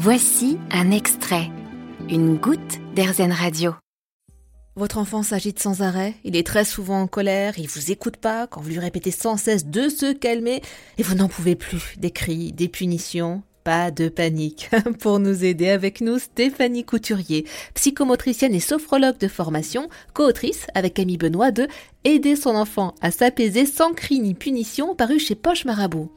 Voici un extrait, une goutte d'Airzen Radio. Votre enfant s'agite sans arrêt, il est très souvent en colère, il vous écoute pas quand vous lui répétez sans cesse de se calmer et vous n'en pouvez plus des cris, des punitions, pas de panique. Pour nous aider avec nous, Stéphanie Couturier, psychomotricienne et sophrologue de formation, co-autrice avec Camille Benoît de Aider son enfant à s'apaiser sans cri ni punition, paru chez Poche Marabout.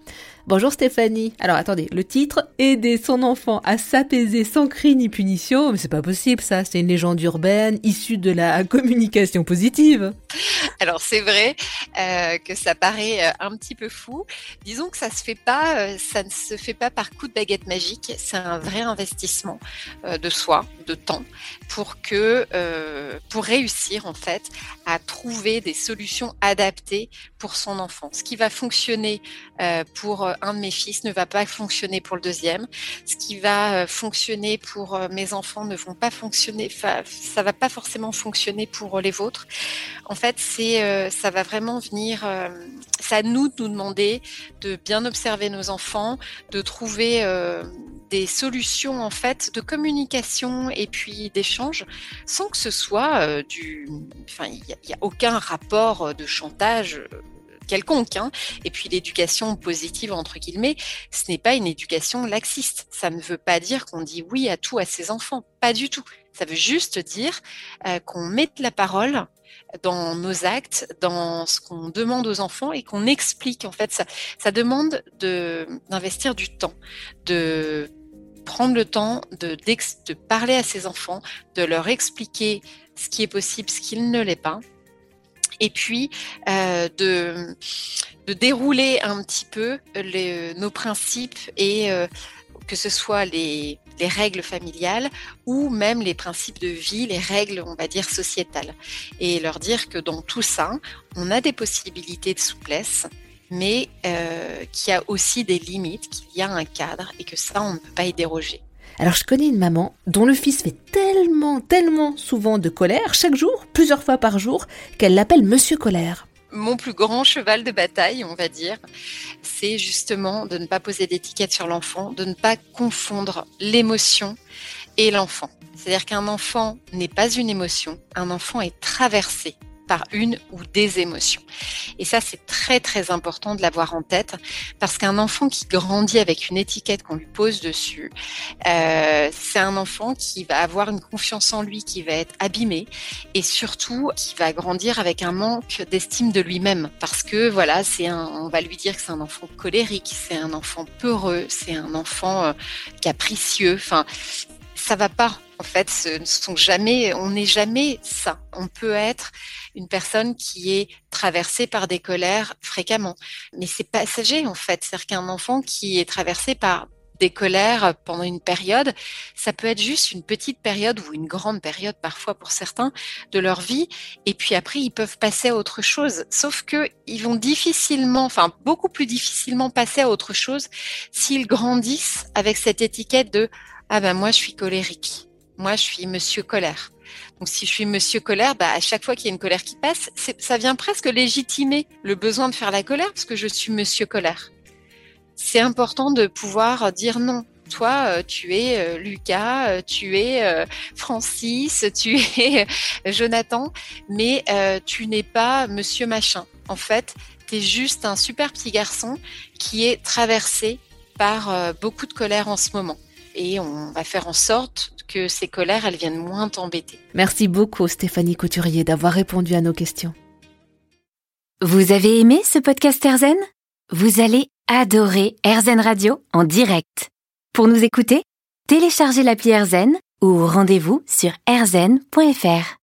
Bonjour Stéphanie. Alors attendez, le titre Aider son enfant à s'apaiser sans cri ni punition, mais c'est pas possible ça, c'est une légende urbaine issue de la communication positive. Alors c'est vrai euh, que ça paraît euh, un petit peu fou. Disons que ça se fait pas, euh, ça ne se fait pas par coup de baguette magique. C'est un vrai investissement de soi, de temps, pour que, pour réussir en fait à trouver des solutions adaptées pour son enfant. Ce qui va fonctionner pour un de mes fils ne va pas fonctionner pour le deuxième. Ce qui va fonctionner pour mes enfants ne vont pas fonctionner, ça va pas forcément fonctionner pour les vôtres. En fait, c'est euh, ça va vraiment venir, euh, à nous de nous demander de bien observer nos enfants, de trouver euh, des solutions en fait de communication et puis d'échange sans que ce soit du, enfin il n'y a, aucun rapport de chantage quelconque. Hein. Et puis l'éducation positive, entre guillemets, ce n'est pas une éducation laxiste. Ça ne veut pas dire qu'on dit oui à tout à ses enfants. Pas du tout. Ça veut juste dire qu'on mette la parole dans nos actes, dans ce qu'on demande aux enfants et qu'on explique. En fait, ça, demande d'investir du temps, de prendre le temps de, de parler à ses enfants, de leur expliquer ce qui est possible, ce qui ne l'est pas, et puis euh, de, dérouler un petit peu nos principes et euh, que ce soit les, les, règles familiales ou même les principes de vie, les règles, on va dire, sociétales. Et leur dire que dans tout ça, on a des possibilités de souplesse, mais euh, qu'il y a aussi des limites, qu'il y a un cadre et que ça, on ne peut pas y déroger. Alors je connais une maman dont le fils fait tellement, tellement souvent de colère, chaque jour, plusieurs fois par jour, qu'elle l'appelle Monsieur Colère mon plus grand cheval de bataille, on va dire, c'est justement de ne pas poser d'étiquette sur l'enfant, de ne pas confondre l'émotion et l'enfant. C'est-à-dire qu'un enfant n'est pas une émotion, un enfant est traversé par une ou des émotions. Et ça, c'est très très important de l'avoir en tête parce qu'un enfant qui grandit avec une étiquette qu'on lui pose dessus, euh, c'est un enfant qui va avoir une confiance en lui qui va être abîmé et surtout qui va grandir avec un manque d'estime de lui-même parce que voilà, c'est un, on va lui dire que c'est un enfant colérique, c'est un enfant peureux, c'est un enfant euh, capricieux. Enfin, ça va pas. En fait, on n'est jamais ça. On peut être une personne qui est traversée par des colères fréquemment, mais c'est passager en fait. C'est-à-dire qu'un enfant qui est traversé par des colères pendant une période, ça peut être juste une petite période ou une grande période parfois pour certains de leur vie. Et puis après, ils peuvent passer à autre chose. Sauf que ils vont difficilement, enfin beaucoup plus difficilement passer à autre chose s'ils grandissent avec cette étiquette de ah ben moi je suis colérique, moi je suis Monsieur colère. Donc si je suis Monsieur colère, bah à chaque fois qu'il y a une colère qui passe, ça vient presque légitimer le besoin de faire la colère parce que je suis Monsieur colère. C'est important de pouvoir dire non. Toi, euh, tu es euh, Lucas, euh, tu es Francis, tu es Jonathan, mais tu n'es pas Monsieur machin. En fait, tu es juste un super petit garçon qui est traversé par beaucoup de colère en ce moment et on va faire en sorte que ces colères, elles viennent moins t'embêter. Merci beaucoup Stéphanie Couturier d'avoir répondu à nos questions. Vous avez aimé ce podcast Erzen Vous allez adorer Erzen Radio en direct. Pour nous écouter, téléchargez l'appli Erzen ou rendez-vous sur erzen.fr.